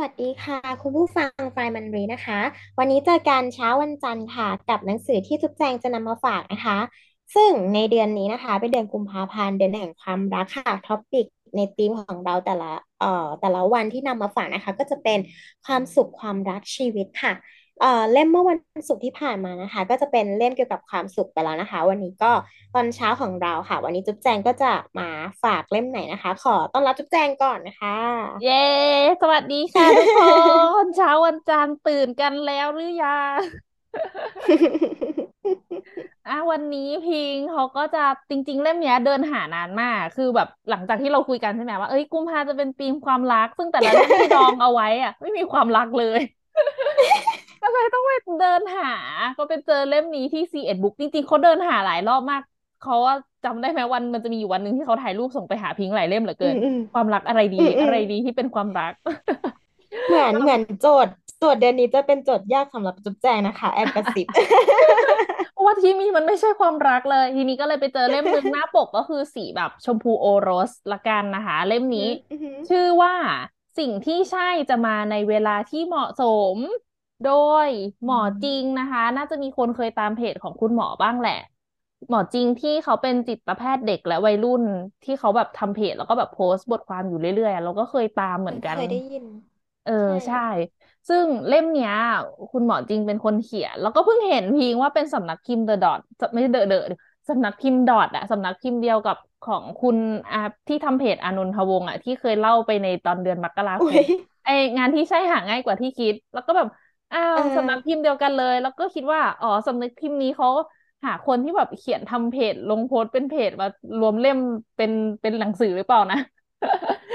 วัสดีค่ะ คุณผู้ฟังไฟมันรีนะคะ วันนี้เจอกันเช้าวันจันทร์ค่ะ กับหนังสือที่จุ๊บแจงจะนำมาฝากนะคะ ซึ่งในเดือนนี้นะคะ เป็นเดือนกุมภาพันธ์เดือนแห่งความรักค่ะท็อปิกในธีมของเราแต่ละเอ่อแต่ละวันที่นำมาฝากนะคะ ก็จะเป็นความสุขความรักชีวิตค่ะ เอ่อเล่มเมื่อวันศุกร์ที่ผ่านมานะคะ ก็จะเป็นเล่มเกี่ยวกับความสุขไปแล้วนะคะ วันนี้ก็ตอนเช้าของเราค่ะ วันนี้จุ๊บแจงก็จะมาฝากเล่มไหนนะคะ ขอต้อนรับจุ๊บแจงก่อนนะคะ เย้ สวัสดีค่ะทุกคนเช้าวันจันทร์ตื่นกันแล้วหรือยังอะวันนี้พิงเขาก็จะจริง ๆ เล่มเนี้ยเดินหานานมาก คือแบบหลังจากที่เราคุยกันใช่ไหมว่าเอ้ยกุมภาจะเป็นธีมความรัก ซึ่งแต่ละเล่มที่ดองเอาไว้อะ ไม่มีความรักเลยก็ เลยต้องไปเดินหา ก็ไปเจอเล่มนี้ที่ C เอ็ดบุ๊กจริงๆเขาเดินหาหลายรอบมาก เขาว่าจำได้ไหมวันมันจะมีอยู่วันหนึ่งที่เขาถ่ายรูปส่งไปหาพิงค์หลายเล่มเหลืออืเกินมอืมความรักอะไรดีอืมอือะมไรดีที่เป็นความรัก เหมือนเหมือนโจทย์โจทย์เดือนนี้จะเป็นโจทย์ยากสำหรับจุ๊บแจงนะคะ แอบกระซิบเพราะว่าที่มีมันไม่ใช่ความรักเลย ทีนี้ก็เลยไปเจอเล่มหนึ่งหน้าปกก็คือสีแบบชมพูโอโรสละกันนะคะ เล่มอืนี้มอืมชื่อว่าสิ่งที่ใช่จะมาในเวลาที่เหมาะสม โดยหมอจริงนะคะ น่าจะมีคนเคยตามเพจของคุณหมอบ้างแหละ หมอจริงที่เขาเป็นจิตแพทย์เด็กและวัยรุ่นที่เขาแบบทำเพจแล้วก็แบบโพสต์บทความอยู่เรื่อยๆอะเราก็เคยตามเหมือนกัน เคยได้ยิน เออใช่ใช่ ซึ่งเล่มเนี้ย คุณหมอจริงเป็นคนเขียน แล้วก็เพิ่งเห็นพิงว่าเป็นสำนักพิมพ์ The Dot ไม่ใช่เดอะเดอะสำนักพิมพ์ดอทอะสำนักพิมพ์เดียวกับของคุณอาที่ทำเพจอานนทวงศ์อะที่เคยเล่าไปในตอนเดือนมกราคโอ้มยไองานที่ใช่หาง่ายกว่าที่คิด แล้วก็แบบ อ้าเอวอ สำนักพิมพ์เดียวกันเลย แล้วก็คิดว่าอ๋อสำนักพิมพ์นี้เขาหาคนที่แบบเขียนทำเพจลงโพสต์เป็นเพจมารวมเล่มเป็นเป็นหนังสือหรือเปล่านะ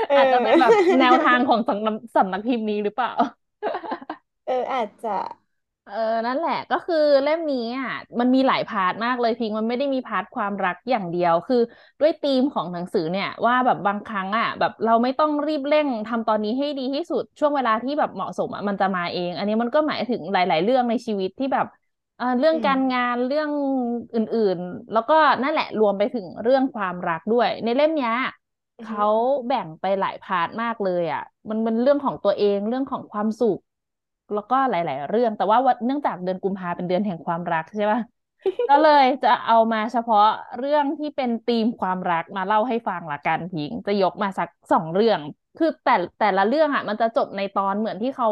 เอ อาจจะเป็นแบบแนวทางอของสำนักสำนักพิมพ์นี้หรือเปล่า เอออาจจะ เออ นั่นแหละ ก็คือเล่มนี้อะ มันมีหลาย part มากเลยพิงค์มันไม่ได้มี part ความรักอย่างเดียว คือด้วยธีมของหนังสือเนี่ย ว่าแบบบางครั้งอะ แบบเราไม่ต้องรีบเร่งทำตอนนี้ให้ดีที่สุดช่วงเวลาที่แบบเหมาะสมอะมันจะมาเอง อันนี้มันก็หมายถึงหลาย ๆ เรื่องในชีวิตที่แบบเออเรื่องอืมการงานเรื่องอื่น ๆ แล้วก็นั่นแหละรวมไปถึงเรื่องความรักด้วย ในเล่มเนี้ยอือฮึเขาแบ่งไปหลายพาร์ทมากเลยอะ มันเป็นเรื่องของตัวเองเรื่องของความสุข แล้วก็หลาย ๆ เรื่อง แต่ว่าวันเนื่องจากเดือนกุมภาเป็นเดือนแห่งความรักใช่ปะก็เลยจะเอามาเฉพาะเรื่องที่เป็นธีมความรักมาเล่าให้ฟังละกันพิงค์จะยกมาสักสองเรื่อง คือแต่แต่ละเรื่องอะ มันจะจบในตอนเหมือนที่เขา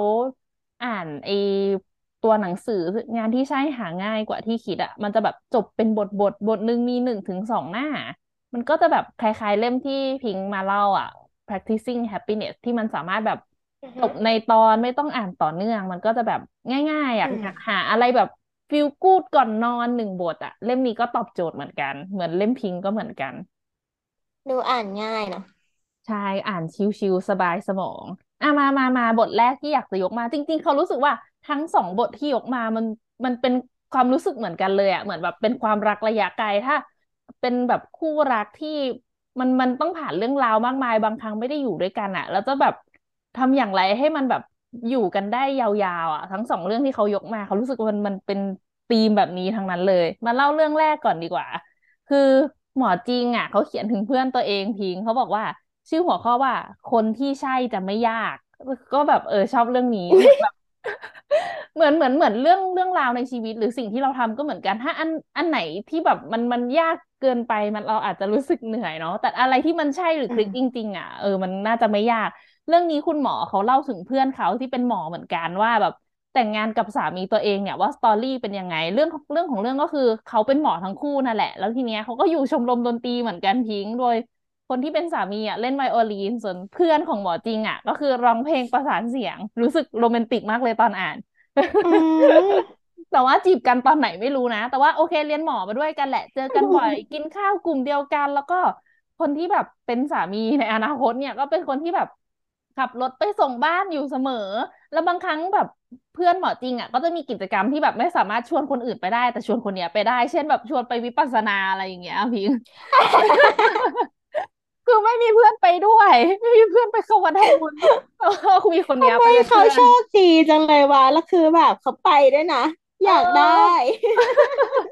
อ่านไอตัวหนังสืองานที่ใช้หาง่ายกว่าที่คิดอะ มันจะแบบจบเป็นบทบทบทหนึ่งมีหนึ่งถึงสองหน้า มันก็จะแบบคล้ายๆเล่มที่พิงค์มาเล่าอะ practicing happiness ที่มันสามารถแบบอือ จฮึบในตอนไม่ต้องอ่านต่อเนื่อง มันก็จะแบบง่ายๆอะอือยากมหาอะไรแบบฟีลกูดก่อนนอนหนึ่งบทอะเล่มนี้ก็ตอบโจทย์เหมือนกัน เหมือนเล่มพิงก์ก็เหมือนกัน ดูอ่านง่ายเนาะใช่อ่านชิวๆสบายสมองอะมามามาบทแรกที่อยากจะยกมา จริง ๆ เขารู้สึกว่าทั้งสองบทที่ยกมามันมันเป็นความรู้สึกเหมือนกันเลยอะเหมือนแบบเป็นความรักระยะไกลถ้า เป็นแบบคู่รักที่มันมันต้องผ่านเรื่องราวมากมายบางครั้งไม่ได้อยู่ด้วยกันอะแล้วจะแบบ ทำอย่างไรให้มันแบบอยู่กันได้ยาวๆอะ ทั้งสองเรื่องที่เขายกมาเขารู้สึกว่ามันมันเป็นธีมแบบนี้ทั้งนั้นเลย มาเล่าเรื่องแรกก่อนดีกว่า คือหมอจริงอะเขาเขียนถึงเพื่อนตัวเองพิงเขาบอกว่า ชื่อหัวข้อว่า คนที่ใช่จะไม่ยาก ก็แบบเออชอบเรื่องนี้เหมือนแบบเหมือนเหมือนเหมือนเรื่องเรื่องราวในชีวิต หรือสิ่งที่เราทำก็เหมือนกัน ถ้าอันอันไหนที่แบบมันมันยากเกินไปมันเราอาจจะรู้สึกเหนื่อยเนาะแต่อะไรที่มันใช่หรือคลิกจริง ๆ อะเออมันน่าจะไม่ยาก เรื่องนี้คุณหมอเขาเล่าถึงเพื่อนเขาที่เป็นหมอเหมือนกันว่าแบบแต่งงานกับสามีตัวเองเนี่ยว่าสตอรี่เป็นยังไง เรื่องเรื่องของเรื่องก็คือเขาเป็นหมอทั้งคู่นั่นแหละ แล้วทีเนี้ยเขาก็อยู่ชมรมดนตรีเหมือนกันพิงค์โดย คนที่เป็นสามีอะเล่นไวโอลินส่วนเพื่อนของหมอจริงอะ ก็คือร้องเพลงประสานเสียง รู้สึกโรแมนติกมากเลยตอนอ่านอืมแต่ว่าจีบกันตอนไหนไม่รู้นะ แต่ว่าโอเคเรียนหมอมาด้วยกันแหละ เจอกันบ่อยกินข้าวกลุ่มเดียวกัน แล้วก็คนที่แบบเป็นสามีในอนาคตเนี่ย ก็เป็นคนที่แบบ ขับรถไปส่งบ้านอยู่เสมอ แล้วบางครั้งแบบเพื่อนหมอจริงอะก็จะมีกิจกรรมที่แบบไม่สามารถชวนคนอื่นไปได้ แต่ชวนคนเนี้ยไปได้ เช่นแบบชวนไปวิปัสสนาอะไรอย่างเงี้ยพิงคือไม่มีเพื่อนไปด้วย ไม่มีเพื่อนไปเข้าวัดทำบุญเออคุยคนเนี้ยทำไมไปเป็นเขาเพื่อนโชคดีจังเลยวะแล้วคือแบบเขาไปด้วยนะเอยากได้ออ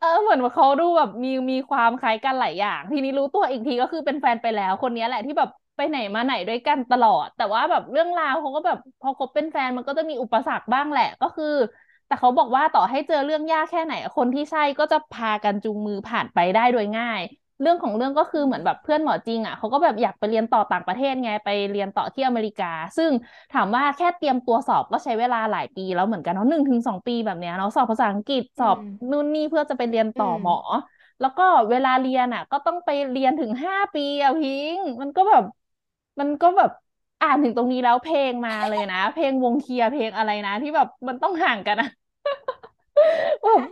เออเหมือนว่าเขาดูแบบมีมีความคล้ายกันหลายอย่าง ทีนี้รู้ตัวอีกทีก็คือเป็นแฟนไปแล้ว คนนี้แหละที่แบบ ไปไหนมาไหนด้วยกันตลอด แต่ว่าแบบเรื่องราวเขาก็แบบพอคบเป็นแฟนมันก็จะมีอุปสรรคบ้างแหละ ก็คือ แต่เขาบอกว่าต่อให้เจอเรื่องยากแค่ไหน คนที่ใช่ก็จะพากันจูงมือผ่านไปได้โดยง่าย เรื่องของเรื่องก็คือเหมือนแบบเพื่อนหมอจริงอะเขาก็แบบอยากไปเรียนต่อต่างประเทศไงไปเรียนต่อที่อเมริกา ซึ่งถามว่าแค่เตรียมตัวสอบก็ใช้เวลาหลายปีแล้วเหมือนกันเนาะหนึ่งถึงสองปีแบบเนี้ยเนาะสอบภาษาอังกฤษสอบอืมนู่นนี่เพื่อจะไปเรียนอืต่อหมอมแล้วก็เวลาเรียนอะ ก็ต้องไปเรียนถึงห้าปีอะพิง มันก็แบบ มันก็แบบอ่านถึงตรงนี้แล้วเพลงมาเลยนะ เพลงวงเคลียร์เพลงอะไรนะ ที่แบบมันต้องห่างกันนะแบบ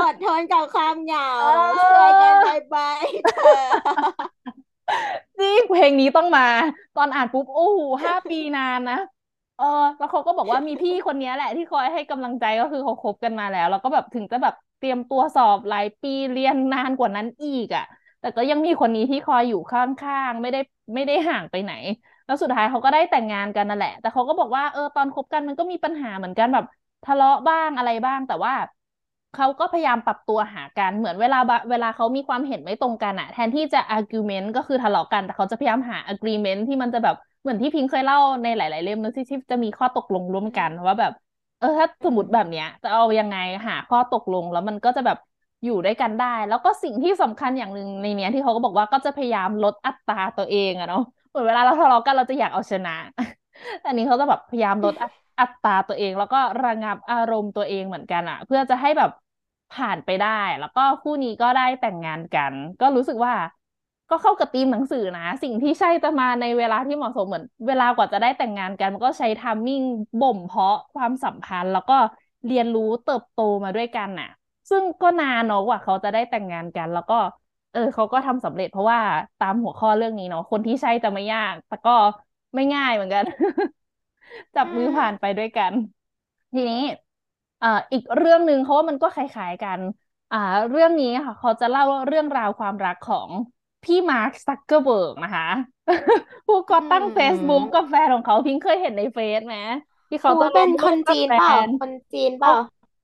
อดทนกับความเหงาเช่วยออกันบายบายเธอจริงเพลงนี้ต้องมา ตอนอ่านปุ๊บโอ้โหห้าปีนานนะเออแล้วเขาก็บอกว่ามีพี่คนนี้แหละที่คอยให้กำลังใจก็คือเขาคบกันมาแล้ว แล้วก็แบบถึงจะแบบเตรียมตัวสอบหลายปีเรียนนานกว่านั้นอีกอะ แต่ก็ยังมีคนนี้ที่คอยอยู่ข้างๆไม่ได้ ไม่ได้ห่างไปไหน แล้วสุดท้ายเขาก็ได้แต่งงานกันนั่นแหละ แต่เขาก็บอกว่าเออตอนคบกันมันก็มีปัญหาเหมือนกันแบบทะเลาะบ้างอะไรบ้าง แต่ว่าเขาก็พยายามปรับตัวหากันเหมือนเวลาเวลาเขามีความเห็นไม่ตรงกันอะแทนที่จะ argument ก็คือทะเลาะกัน แต่เขาจะพยายามหา agreement ที่มันจะแบบเหมือนที่พิงเคยเล่าในหลาย ๆ เล่มนะที่ที่จะมีข้อตกลงร่วมกันว่าแบบ เออถ้าสมมติแบบเนี้ยจะเอายังไงหาข้อตกลงแล้วมันก็จะแบบ อยู่ด้วยกันได้ แล้วก็สิ่งที่สำคัญอย่างหนึ่งในเนี้ยที่เขาก็บอกว่าก็จะพยายามลดอัตราตัวเองอะเนาะเหมือนเวลาเราทะเลาะกันเราจะอยากเอาชนะอันนี้เขาจะแบบพยายามลดอัตอัตราตัวเอง แล้วก็ระงับอารมณ์ตัวเองเหมือนกันอะเพื่อจะให้แบบผ่านไปได้ แล้วก็คู่นี้ก็ได้แต่งงานกัน ก็รู้สึกว่าก็เข้ากับธีมหนังสือนะ สิ่งที่ใช่จะมาในเวลาที่เหมาะสมเหมือน เวลากว่าจะได้แต่งงานกัน มันก็ใช้ทัมมิ่งบ่มเพาะความสัมพันธ์ แล้วก็เรียนรู้เติบโตมาด้วยกันน่ะ ซึ่งก็นานเนาะกว่าเขาจะได้แต่งงานกัน แล้วก็ เออเขาก็ทำสำเร็จเพราะว่าตามหัวข้อเรื่องนี้เนาะคนที่ใช่จะไม่ยาก แต่ก็ไม่ง่ายเหมือนกัน จับอืมือผ่านไปมด้วยกัน ทีนี้อ่าอีกเรื่องหนึ่งเขาว่ามันก็คล้ายๆกัน อ่า เรื่องนี้ค่ะ เขาจะเล่าเรื่องราวความรักของพี่มาร์คซักเกอร์เบิร์กนะคะ ผู้อืก่อตั้ง Facebook มกับแฟนของเขาพิงเคยเห็นในเฟซไหมที่เขาโอ้จะลเป็นคนงรูปกับแฟจีนเปล่านคนจีนเปเขาล่า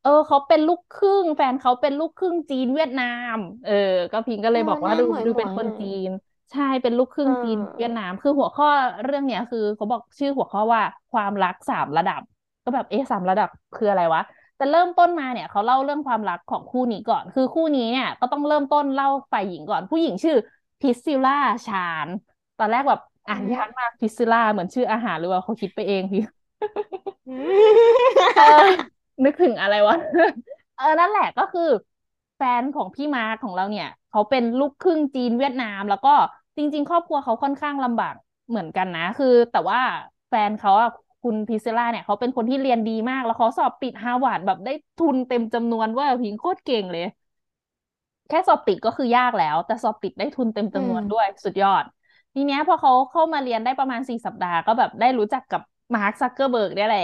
เออเขาเป็นลูกครึ่ง แฟนเขาเป็นลูกครึ่งจีนเวียดนาม เออ ก็พิงก็เลเอยบอกว่าอหน้าหมวยดูดูเป็นหมวยหน่อยคนจีน ใช่เป็นลูกครึ่เงจีนเวียดออนาม คือหัวข้อเรื่องเนี้ยคือเขาบอกชื่อหัวข้อว่าความรักสามระดับ ก็แบบเอ๊ะสามระดับคืออะไรวะแต่เริ่มต้นมาเนี่ยเขาเล่าเรื่องความรักของคู่นี้ก่อน คือคู่นี้เนี่ยก็ต้องเริ่มต้นเล่าฝ่ายหญิงก่อน ผู้หญิงชื่อพิซซิล่าชาน ตอนแรกแบบอือ่านยากมมากพิซซิล่าเหมือนชื่ออาหารหรือว่าเขาคิดไปเองพี่อืเออม นึกถึงอะไรวะ เออนั่นแหละก็คือ แฟนของพี่มาร์คของเราเนี่ย เขาเป็นลูกครึ่งจีนเวียดนาม แล้วก็จริง ๆ ครอบครัวเขาค่อนข้างลำบากเหมือนกันนะ คือแต่ว่าแฟนเขาอะคุณพิซซิล่าเนี่ยเขาเป็นคนที่เรียนดีมาก แล้วเขาสอบติดฮาร์วาร์ดแบบได้ทุนเต็มจำนวนว่าพิงโคตรเก่งเลย แค่สอบติดก็คือยากแล้ว แต่สอบติดได้ทุนเต็มอืจำนวนด้วยมสุดยอด ทีเนี้ยพอเขาเข้ามาเรียนได้ประมาณสี่สัปดาห์ก็แบบได้รู้จักกับมาร์คซักเกอร์เบิร์กเนี่ยแหละ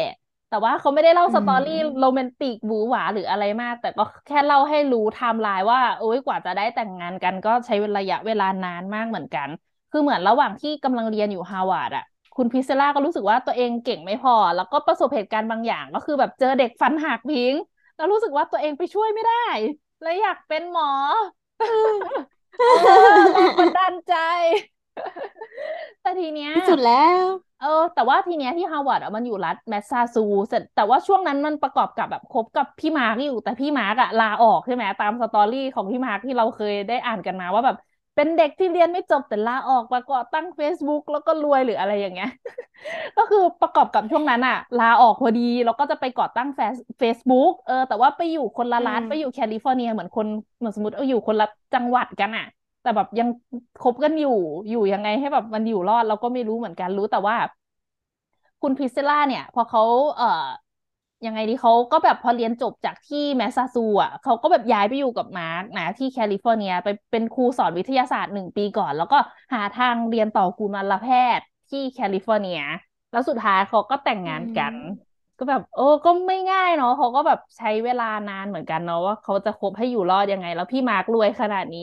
แต่ว่าเขาไม่ได้เล่าอื story โรแมนติกหวือหวาหรืออะไรมาก แต่ก็แค่เล่าให้รู้ไทม์ไลน์ว่าโอ้ยกว่าจะได้แต่งงานกันก็ใช้ระยะเวลานานมากเหมือนกัน คือเหมือนระหว่างที่กำลังเรียนอยู่ฮาร์วาร์ดอะคุณพิซเซล่าก็รู้สึกว่าตัวเองเก่งไม่พอ แล้วก็ประสบเหตุการณ์บางอย่าง ก็คือแบบเจอเด็กฟันหักพิง แล้วรู้สึกว่าตัวเองไปช่วยไม่ได้เลยอยากเป็นหมอเออแรงบันดาลใจ แต่ทีเนี้ยที่สุดแล้ว เออ แต่ว่าทีเนี้ยที่ฮาร์วาร์ดอะมันอยู่รัฐแมสซาชูเซตส์แต่ว่าช่วงนั้นมันประกอบกับแบบคบกับพี่มาร์กอยู่ แต่พี่มาร์กอะลาออกใช่ไหมตาม story ของพี่มาร์กที่เราเคยได้อ่านกันมาว่าแบบเป็นเด็กที่เรียนไม่จบแต่ลาออกมาก่อตั้ง Facebook แล้วก็รวยหรืออะไรอย่างเงี้ย ก็คือประกอบกับช่วงนั้นอะลาออกพอดีแล้วก็จะไปก่อตั้งเฟซเฟซบุ๊กเออแต่ว่าไปอยู่คนละอืมรัฐไปอยู่แคลิฟอร์เนียเหมือนคนเหมือนสมมติเอาอยู่คนละจังหวัดกันอะ แต่แบบยังคบกันอยู่อยู่ยังไงให้แบบมันอยู่รอดเราก็ไม่รู้เหมือนกันรู้แต่ว่า คุณพิซซิล่าเนี่ย พอเขาเอ่อยังไงดีเขาก็แบบพอเรียนจบจากที่แมสซาซูอะเขาก็แบบย้ายไปอยู่กับมาร์กนะที่แคลิฟอร์เนีย ไปเป็นครูสอนวิทยาศาสตร์หนึ่งปีก่อน แล้วก็หาทางเรียนต่อกุมารแพทย์ที่แคลิฟอร์เนีย แล้วสุดท้ายเขาก็แต่งอืงานกันมก็แบบโอ้ก็ไม่ง่ายเนาะเขาก็แบบใช้เวลานานเหมือนกันเนาะว่าเขาจะคบให้อยู่รอดยังไง แล้วพี่มาร์กรวยขนาดนี้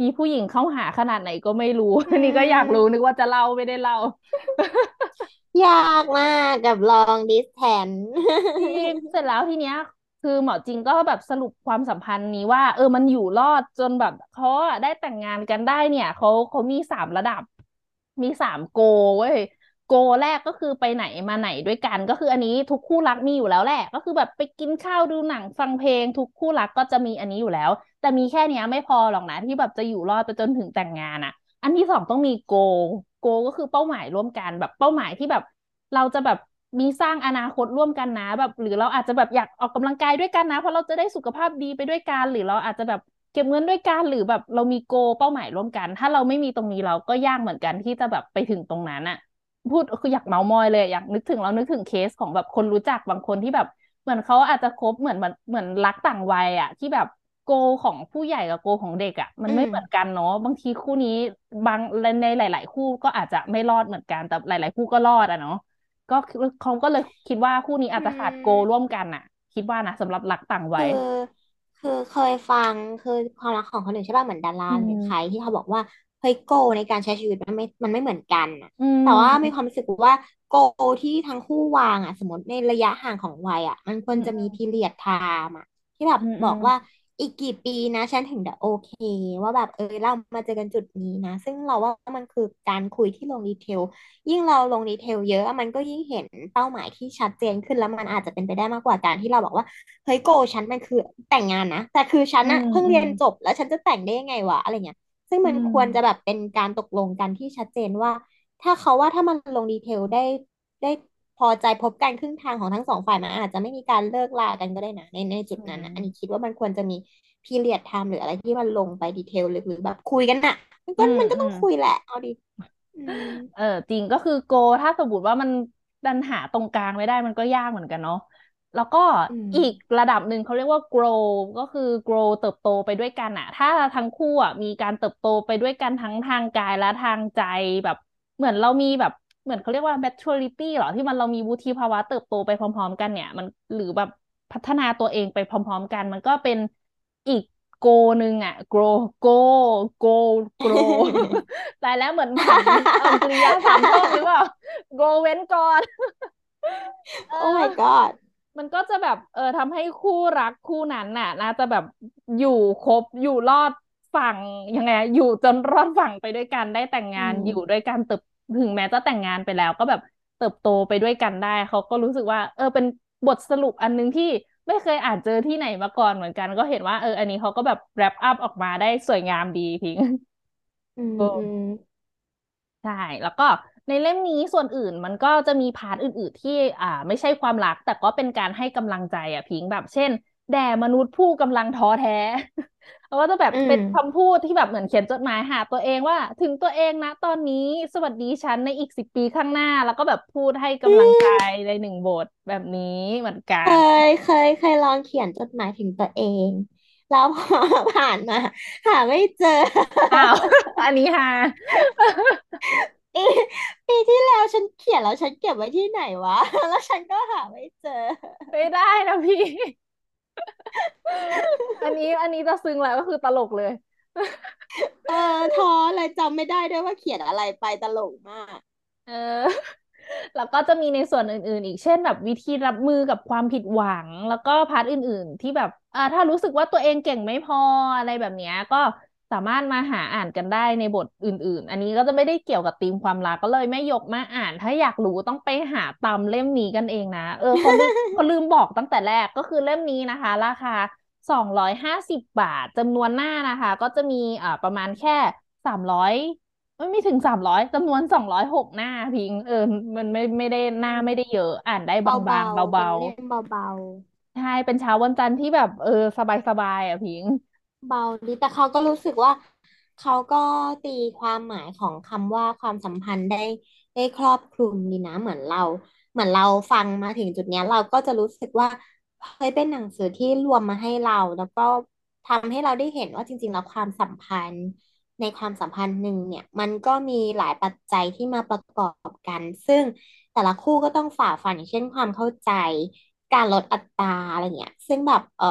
มีผู้หญิงเข้าหาขนาดไหนก็ไม่รู้อือันนี้ก็อยากรู้นึมกว่าจะเล่าไม่ได้เล่า ยากมากกับ long distance จริงเสร็จแล้วทีเนี้ย คือหมอจริงก็แบบสรุปความสัมพันธ์นี้ว่า เออมันอยู่รอดจนแบบเขาอะได้แต่งงานกันได้เนี่ยเขาเขามีสามระดับ มีสามโกเว้ย โกแรกก็คือไปไหนมาไหนด้วยกัน ก็คืออันนี้ทุกคู่รักมีอยู่แล้วแหละ ก็คือแบบไปกินข้าวดูหนังฟังเพลง ทุกคู่รักก็จะมีอันนี้อยู่แล้ว แต่มีแค่เนี้ยไม่พอหรอกนะที่แบบจะอยู่รอดไปจนถึงแต่งงานอะ อันที่สองต้องมีโกโกก็คือเป้าหมายร่วมกันแบบเป้าหมายที่แบบ เราจะแบบมีสร้างอนาคตร่วมกันนะ แบบหรือเราอาจจะแบบอยากออกกำลังกายด้วยกันนะ เพราะเราจะได้สุขภาพดีไปด้วยกันหรือเราอาจจะแบบเก็บเงินด้วยกันหรือแบบเรามีโกเป้าหมายร่วมกัน ถ้าเราไม่มีตรงนี้เราก็ยากเหมือนกันที่จะแบบไปถึงตรงนั้นอะ พูดคืออยากเมามอยเลยอยากนึกถึงเรานึกถึงเคสของแบบคนรู้จักบางคนที่แบบ เหมือนเขาอาจจะคบเหมือนเหมือนเหมือนรักต่างวัยอะที่แบบโกของผู้ใหญ่กับโกของเด็กอะมันอืมไม่เหมือนกันเนาะบางทีคู่นี้บางในหลาย ๆ คู่ก็อาจจะไม่รอดเหมือนกันแต่หลาย ๆ คู่ก็รอดอะเนาะก็เขาก็เลยคิดว่าคู่นี้อือาจจะขาดโกลร่วมมกันน่ะ คิดว่านะสำหรับรักต่างวัคือยคือเคยฟังคือความรักของคนอื่นใช่ป่ะเหมือนดาราอืหรือใครมที่เขาบอกว่า เฮ้ยโกในการใช้ชีวิตมันไม่มันไม่เหมือนกันอะอืแต่ว่ามีความมรู้สึกว่าgoal ที่ทั้งคู่วางอะสมมติในระยะห่างของวัยอะมันควรอืจะมีม period time อะที่แบบอืมอืมบอกว่าอีกกี่ปีนะฉันถึงจะโอเค ว่าแบบเออเรามาเจอกันจุดนี้นะ ซึ่งเราว่ามันคือการคุยที่ลง detail ยิ่งเราลง detail เยอะมันก็ยิ่งเห็นเป้าหมายที่ชัดเจนขึ้นแล้วมันอาจจะเป็นไปได้มากกว่าการที่เราบอกว่าเฮ้ย goal ฉันมันคือแต่งงานนะ แต่คือฉันอืมอะเพิ่งอืมเรียนจบแล้วฉันจะแต่งได้ยังไงวะอะไรเงี้ย ซึ่งอืมันควรจะแบมบเป็นการตกลงกันที่ชัดเจนว่า ถ้าเขาว่าถ้ามันลง detail ได้ได้พอใจพบกันครึ่งทางของทั้งสองฝ่ายมันอาจจะไม่มีการเลิกลากันก็ได้นะในในจุดอืนั้นนะอันนี้มคิดว่ามันควรจะมี period time หรืออะไรที่มันลงไป detail ลึกหรือแบบคุยกันอะมันอืก็มันก็มอืมต้องคุยแหละเอาดิอืมเออจริงก็คือ goal ถ้าสมมติว่ามันดันหาตรงกลางไม่ได้มันก็ยากเหมือนกันเนาะ แล้วก็อืมอีกระดับหนึ่งเขาเรียกว่า grow ก็คือ grow เติบโตไปด้วยกันอะถ้าทั้งคู่อะมีการเติบโตไปด้วยกันทั้งทางกายและทางใจแบบ เหมือนเรามีแบบเหมือนเขาเรียกว่า maturity เหรอที่มันเรามีวุฒิภาวะเติบโตไปพร้อม ๆ กันเนี่ย มันหรือแบบพัฒนาตัวเองไปพร้อม ๆ กัน มันก็เป็นอีกโกหนึ่งอะ grow go go grow ตายแล้วเหมือนอ่านอ่านกริยาสามช่องหรือเปล่า go เว้นก่อนเอโอ้ my อ god มันก็จะแบบเออทำให้คู่รักคู่นั้นน่ะน่าจะแบบอยู่ครบอยู่รอดฝั่งยังไงอยู่จนรอดฝั่งไปด้วยกันได้แต่งอืงานอยู่ด้วยมกันเติบถึงแม้จะแต่งงานไปแล้ว ก็แบบเติบโตไปด้วยกันได้ เขาก็รู้สึกว่า เออเป็นบทสรุปอันนึงที่ไม่เคยอ่านเจอที่ไหนมาก่อนเหมือนกัน ก็เห็นว่าเออ อันนี้เขาก็แบบ wrap up ออกมาได้สวยงามดีพิงอืมเอออืมใช่ แล้วก็ในเล่มนี้ส่วนอื่นมันก็จะมี part อื่น ๆ ที่อ่า ไม่ใช่ความรัก แต่ก็เป็นการให้กำลังใจอะพิงค์แบบเช่น แด่มนุษย์ผู้กำลังท้อแท้แล้วก็จะแบบอืมเป็นคำพูดที่แบบเหมือนเขียนจดหมายหาตัวเองว่า ถึงตัวเองนะ ตอนนี้สวัสดีฉันในอีกสิบปีข้างหน้า แล้วก็แบบพูดให้อืกำลังใจมในหนึ่งบทแบบนี้เหมือนกัเคนยเคยเคยลองเขียนจดหมายถึงตัวเอง แล้วพอผ่านมา หาไม่เจออ้าวอันนี้ฮะ ปีปีที่แล้วฉันเขียนแล้วฉันเก็บไว้ที่ไหนวะ แล้วฉันก็หาไม่เจอ ไม่ได้นะพี่ อันนี้อันนี้จะซึ้งแล้วก็คือตลกเลย เออท้อเลยจำไม่ได้ด้วยว่าเขียนอะไรไปตลกมาก เออ แล้วก็จะมีในส่วนอื่น ๆ อีกเช่นแบบวิธีรับมือกับความผิดหวัง แล้วก็พาร์ทอื่น ๆ ที่แบบอ่าถ้ารู้สึกว่าตัวเองเก่งไม่พออะไรแบบเนี้ย ก็ สามารถมาหาอ่านกันได้ในบทอื่น ๆ อันนี้ก็จะไม่ได้เกี่ยวกับธีมความรักก็เลยไม่ยกมาอ่าน ถ้าอยากรู้ต้องไปหาตามเล่มนี้กันเองนะ เออเขาลืมเขาลืมบอกตั้งแต่แรกก็คือเล่มนี้นะคะ ราคาสองร้อยห้าสิบบาทจำนวนหน้านะคะ ก็จะมีอ่าประมาณแค่สามร้อยไม่ไม่ถึงสามร้อยจำนวนสองร้อยหกหน้าพิง เออ มันไม่ไม่ได้หน้าไม่ได้เยอะอ่านได้เบางบาๆๆเป็เบานเล่มเบาๆใช่เป็นเช้าวันจันทร์ที่แบบเออสบายสบายอะพิงๆ เบาดีแต่เขาก็รู้สึกว่า เขาก็ตีความหมายของคำว่าความสัมพันธ์ได้ได้ครอบคลุมดีนะเหมือนเรา เหมือนเราฟังมาถึงจุดเนี้ย เราก็จะรู้สึกว่าเฮ้ยเป็นหนังสือที่รวมมาให้เรา แล้วก็ทำให้เราได้เห็นว่าจริง ๆ แล้วความสัมพันธ์ในความสัมพันธ์หนึ่งเนี่ย มันก็มีหลายปัจจัยที่มาประกอบกัน ซึ่งแต่ละคู่ก็ต้องฝ่าฟันอย่างเช่นความเข้าใจ การลดอัตราอะไรเงี้ยซึ่งแบบเออ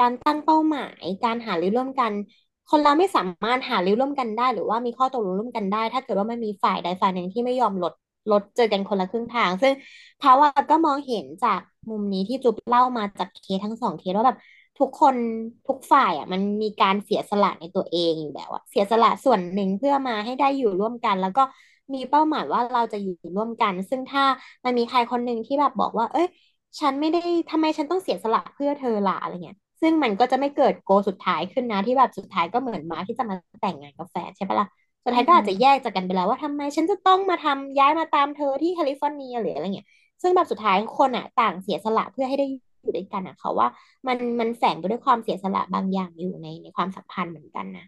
การตั้งเป้าหมาย การหารือร่วมกัน คนเราไม่สามารถหารือร่วมกันได้ หรือว่ามีข้อตกลงร่วมกันได้ ถ้าเกิดว่ามันมีฝ่ายใดฝ่ายหนึ่งที่ไม่ยอมลดลดเจอกันคนละครึ่งทาง ซึ่งเขาว่าก็มองเห็นจากมุมนี้ที่จุ๊บเล่ามาจากเคสทั้งสองเคสว่าแบบทุกคนทุกฝ่ายอะมันมีการเสียสละในตัวเองอยู่แล้วอะเสียสละส่วนหนึ่งเพื่อมาให้ได้อยู่ร่วมกัน แล้วก็มีเป้าหมายว่าเราจะอยู่ร่วมกัน ซึ่งถ้ามันมีใครคนหนึ่งที่แบบบอกว่า เอ้ย ฉันไม่ได้ทำไมฉันต้องเสียสละเพื่อเธอล่ะอะไรเงี้ย ซึ่งมันก็จะไม่เกิดโกลสุดท้ายขึ้นนะ ที่แบบสุดท้ายก็เหมือนมาที่จะมาแต่งงานกับแฟนใช่ปะล่ะสุดอืท้ายก็อาจจะแยมกจากกันไปแล้วว่าทำไมฉันจะต้องมาทำย้ายมาตามเธอที่แคลิฟอร์เนียหรืออะไรเงี้ยซึ่งแบบสุดท้ายคนอะ ต่างเสียสละเพื่อให้ได้อยู่ด้วยกันอะเขาว่ามันมันแฝงไปด้วยความเสียสละบางอย่างอยู่ในในความสัมพันธ์เหมือนกันนะ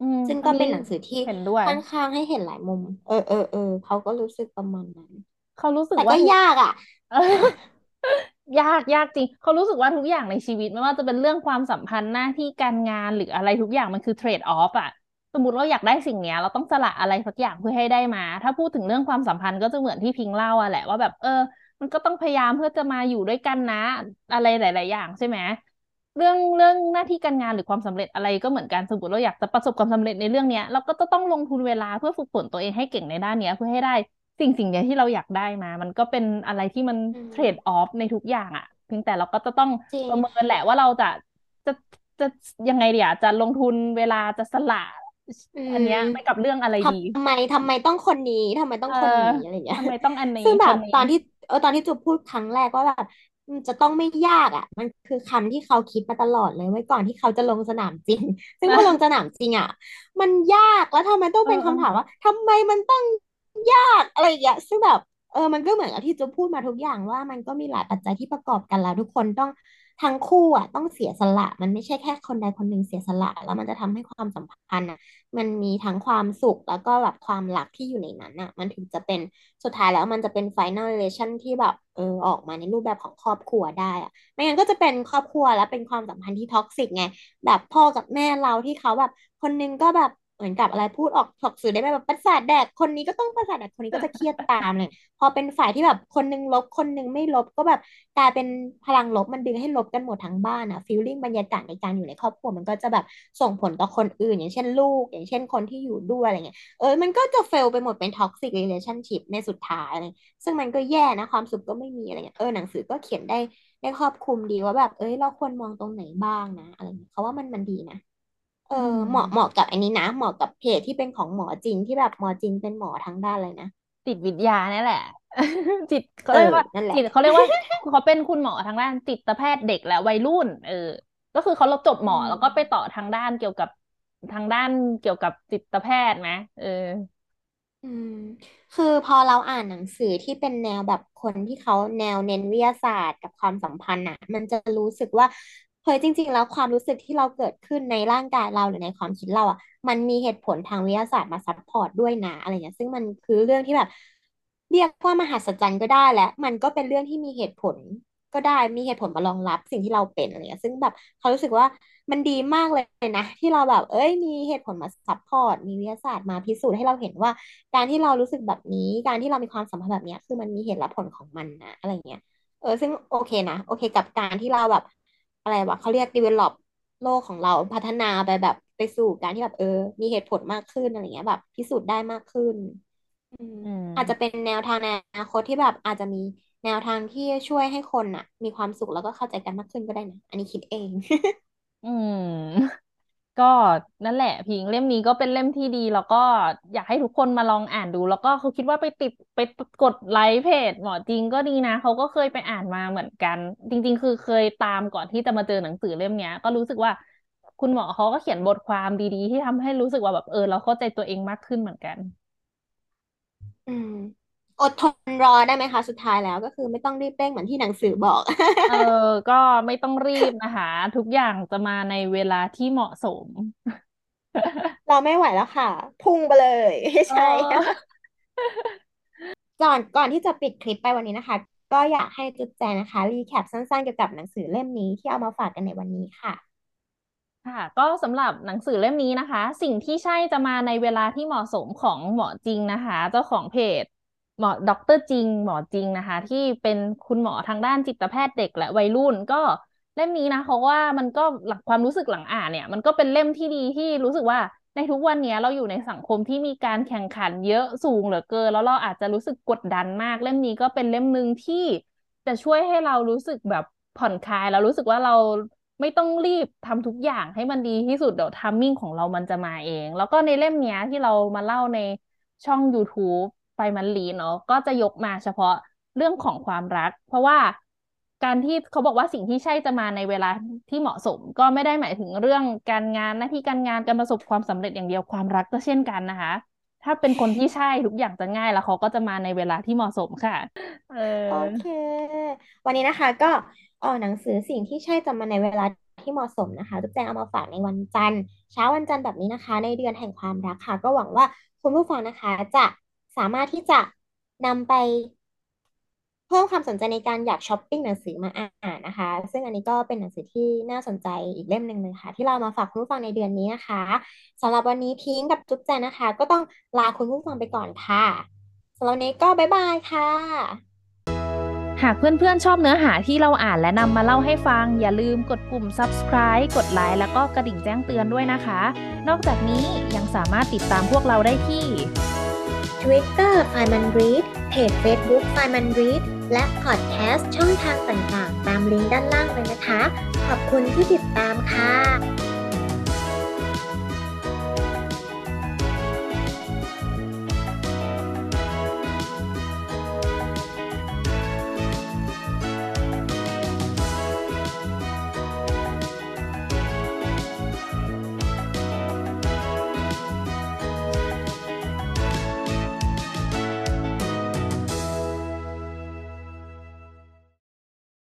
อืมซึ่งอันนี้ก็เป็นหนังสือที่เห็นด้วยค่อนข้างให้เห็นหลายมุม เออเออเออเขาก็รู้สึกประมาณนั้น เขารู้สึกแต่ก็ว่าทุกยากอะเออ ยากยากจริง เขารู้สึกว่าทุกอย่างในชีวิตไม่ว่าจะเป็นเรื่องความสัมพันธ์หน้าที่การงานหรืออะไรทุกอย่างมันคือเทรดออฟอะสมมติเราอยากได้สิ่งเนี้ย เราต้องสละอะไรสักอย่างเพื่อให้ได้มา ถ้าพูดถึงเรื่องความสัมพันธ์ก็จะเหมือนที่พิงเล่าอะแหละว่าแบบเออ มันก็ต้องพยายามเพื่อจะมาอยู่ด้วยกันนะ อะไรหลาย ๆ อย่างใช่ไหมเรื่องเรื่องหน้าที่การงานหรือความสำเร็จอะไรก็เหมือนกันสมมติเราอยากจะประสบความสำเร็จในเรื่องเนี้ย เราก็จะต้องลงทุนเวลาเพื่อฝึกฝนตัวเองให้เก่งในด้านเนี้ยเพื่อให้ได้ สิ่งสิ่งเนี้ยที่เราอยากได้มา มันก็เป็นอะไรที่มันอืเทรดออมฟในทุกอย่างอะเพียงแต่เราก็จะต้องจริงประเมินแหละว่าเราจะจะจะยังไงเดี๋ยวจะลงทุนเวลาจะสละอือันเนี้ยไปมกับเรื่องอะไรดีทำไมทำไมต้องคนนี้ทำไมต้อเอองคนนี้อะไรเงี้ยทำไมต้องอันนี้ซึ่งแบคนนี้บตอนที่เออตอนที่จูพูดครั้งแรกว่าแบบมันจะต้องไม่ยากอะ มันคือคำที่เขาคิดมาตลอดเลยไว้ก่อนที่เขาจะลงสนามจริง ซึ่งพอลงสนามจริงอะ มันยากแล้วทำไมต้องเอเป็นคำถามอว่าทำไมมันต้อง ยากอะไรอย่างเงี้ยซึ่งแบบเออมันก็เหมือนกับที่จูพูดมาทุกอย่างว่ามันก็มีหลายปัจจัยที่ประกอบกันแล้ว ทุกคนต้องทั้งคู่อะต้องเสียสละ มันไม่ใช่แค่คนใดคนหนึ่งเสียสละ แล้วมันจะทำให้ความสัมพันธ์อะ มันมีทั้งความสุขแล้วก็แบบความรักที่อยู่ในนั้นอะ มันถึงจะเป็นสุดท้ายแล้วมันจะเป็น final relation ที่แบบเออออกมาในรูปแบบของครอบครัวได้อะไม่งั้นก็จะเป็นครอบครัวแล้วเป็นความสัมพันธ์ที่ toxic ไงแบบพ่อกับแม่เราที่เขาแบบ คนนึงก็แบบ เหมือนกับอะไรพูดออกออกสื่อได้ไหมแบบประสาทแดกคนนี้ก็ต้องประสาทแดกคนนี้ก็จะเครียดตามเลย พอเป็นฝ่ายที่แบบคนนึงลบคนนึงไม่ลบก็แบบกลายเป็นพลังลบมันดึงให้ลบกันหมดทั้งบ้านอะ feeling บรรยากาศในการอยู่ในครอบครัวมันก็จะแบบส่งผลต่อคนอื่น อย่างเช่นลูก อย่างเช่นคนที่อยู่ด้วยอะไรเงี้ยเออมันก็จะ fail ไปหมดเป็น toxic relationship ในสุดท้ายอะไรซึ่งมันก็แย่นะความสุขก็ไม่มีอะไรเงี้ยเออหนังสือก็เขียนได้ได้ครอบคลุมดีว่าแบบ เอ้ยเราควรมองตรงไหนบ้างนะ อะไรเงี้ยเขาว่ามันมันดีนะ เอออืเหมาะเหมาะกับอันนี้นะ เหมาะกับเพจที่เป็นของหมอจริงที่แบบหมอจริงเป็นหมอทั้งด้านเลยนะจิตวิทยาเนี่ยแหละ จิตเขาเออ เรียกว่านั่นแหละจิตเขาเรียกว่าเขาเป็นคุณหมอทางด้านจิตแพทย์เด็กและวัยรุ่น เออ ก็คือเขาจบหอืมอแล้วก็ไปต่อมทางด้านเกี่ยวกับทางด้านเกี่ยวกับจิตแพทย์นะเออ อืมคือพอเราอ่านหนังสือที่เป็นแนวแบบคนที่เขาแนวเน้นวิทยาศาสตร์กับความสัมพันธ์อะ มันจะรู้สึกว่า เฮ้ยจริง ๆ แล้วความรู้สึกที่เราเกิดขึ้นในร่างกายเราหรือในความคิดเราอะมันมีเหตุผลทางวิทยาศาสตร์มา support ด้วยนะอะไรเงี้ยซึ่งมันคือเรื่องที่แบบ เรียกว่ามหัศจรรย์ก็ได้และ มันก็เป็นเรื่องที่มีเหตุผลก็ได้มีเหตุผลมารองรับสิ่งที่เราเป็นอะไรเงี้ยซึ่งแบบเขารู้สึกว่ามันดีมากเลยนะ ที่เราแบบ เอ้ย มีเหตุผลมา support มีวิทยาศาสตร์มาพิสูจน์ให้เราเห็นว่า การที่เรารู้สึกแบบนี้ การที่เรามีความสัมพันธ์แบบเนี้ยคือมันมีเหตุและผลของมันนะอะไรเงี้ยเออซึ่งโอเคนะ โอเคกับการที่เราแบบ อะไรวะเขาเรียก develop โลกของเราพัฒนาไปแบบไปสู่การที่แบบเออ มีเหตุผลมากขึ้นอะไรเงี้ยแบบพิสูจน์ได้มากขึ้นอืมอือาจจะเป็นมแนวทางในอนาคตที่แบบอาจจะมีแนวทางที่ช่วยให้คนอะมีความสุขแล้วก็เข้าใจกันมากขึ้นก็ได้นะ อันนี้คิดเอง อืม ก็นั่นแหละ พิงเล่มนี้ก็เป็นเล่มที่ดี แล้วก็อยากให้ทุกคนมาลองอ่านดู แล้วก็เขาคิดว่าไปติดไปกดไลค์เพจหมอจริงก็ดีนะเขาก็เคยไปอ่านมาเหมือนกัน จริง ๆ คือเคยตามก่อนที่จะมาเจอหนังสือเล่มเนี้ยก็รู้สึกว่าคุณหมอเขาก็เขียนบทความดีๆ ที่ทำให้รู้สึกว่าแบบเออ เราเข้าใจตัวเองมากขึ้นเหมือนกัน อืม อดทนรอได้ไหมคะ สุดท้ายแล้วก็คือไม่ต้องรีบเร่งเหมือนที่หนังสือบอก เออ ก็ไม่ต้องรีบนะคะ ทุกอย่างจะมาในเวลาที่เหมาะสม เราไม่ไหวแล้วค่ะ พุ่งไปเลยเใช่ออก่อนก่อนที่จะปิดคลิปไปวันนี้นะคะ ก็อยากให้จุ๊บแจงนะคะ recap สั้นๆเกี่ยวกับหนังสือเล่มนี้ที่เอามาฝากกันในวันนี้ค่ะค่ะก็สำหรับหนังสือเล่มนี้นะคะ สิ่งที่ใช่จะมาในเวลาที่เหมาะสมของหมอจริงนะคะ เจ้าของเพจ หมอด็อกเตอร์จริง หมอจริงนะคะ ที่เป็นคุณหมอทางด้านจิตแพทย์เด็กและวัยรุ่นก็เล่มนี้นะเพราะว่ามันก็หลักความรู้สึกหลังอ่านเนี่ย มันก็เป็นเล่มที่ดีที่รู้สึกว่าในทุกวันนี้เราอยู่ในสังคมที่มีการแข่งขันเยอะสูงเหลือเกิน แล้วเราอาจจะรู้สึกกดดันมาก เล่มนี้ก็เป็นเล่มหนึ่งที่จะช่วยให้เรารู้สึกแบบผ่อนคลายแล้วรู้สึกว่าเราไม่ต้องรีบทำทุกอย่างให้มันดีที่สุดเดี๋ยวทัมมิ่งของเรามันจะมาเอง แล้วก็ในเล่มนี้ที่เรามาเล่าในช่อง YouTube มันลีเนาะก็จะยกมาเฉพาะเรื่องของความรัก เพราะว่าการที่เขาบอกว่าสิ่งที่ใช่จะมาในเวลาที่เหมาะสม ก็ไม่ได้หมายถึงเรื่องการงานหน้าที่การงานการประสบความสำเร็จอย่างเดียวความรักก็เช่นกันนะคะ ถ้าเป็นคนที่ใช่ทุกอย่างจะง่ายแล้วเขาก็จะมาในเวลาที่เหมาะสมค่ะเออโอเค วันนี้นะคะก็เออหนังสือสิ่งที่ใช่จะมาในเวลาที่เหมาะสมนะคะจุ๊บแจงเอามาฝากในวันจันทร์เช้าวันจันทร์แบบนี้นะคะ ในเดือนแห่งความรักค่ะ ก็หวังว่าคุณผู้ฟังนะคะ จะ สามารถที่จะนำไปเพิ่มความสนใจในการอยากช้อปปิ้งหนังสือมาอ่านนะคะ ซึ่งอันนี้ก็เป็นหนังสือที่น่าสนใจอีกเล่มหนึ่งเลยค่ะ ที่เรามาฝากคุณผู้ฟังในเดือนนี้นะคะสำหรับวันนี้พิงกับจุ๊บแจงนะคะ ก็ต้องลาคุณผู้ฟังไปก่อนค่ะสำหรับวันนี้ก็บ๊ายบายค่ะ หากเพื่อนๆชอบเนื้อหาที่เราอ่านและนำมาเล่าให้ฟัง อย่าลืมกดปุ่ม subscribe กดไลค์แล้วก็กระดิ่งแจ้งเตือนด้วยนะคะ นอกจากนี้ยังสามารถติดตามพวกเราได้ที่ Twitter ไฟมันรีดเพจ Facebook ไฟมันรีดและพอดแคสต์ช่องทางต่างๆ ตามลิงก์ด้านล่างเลยนะคะ ขอบคุณที่ติดตามค่ะ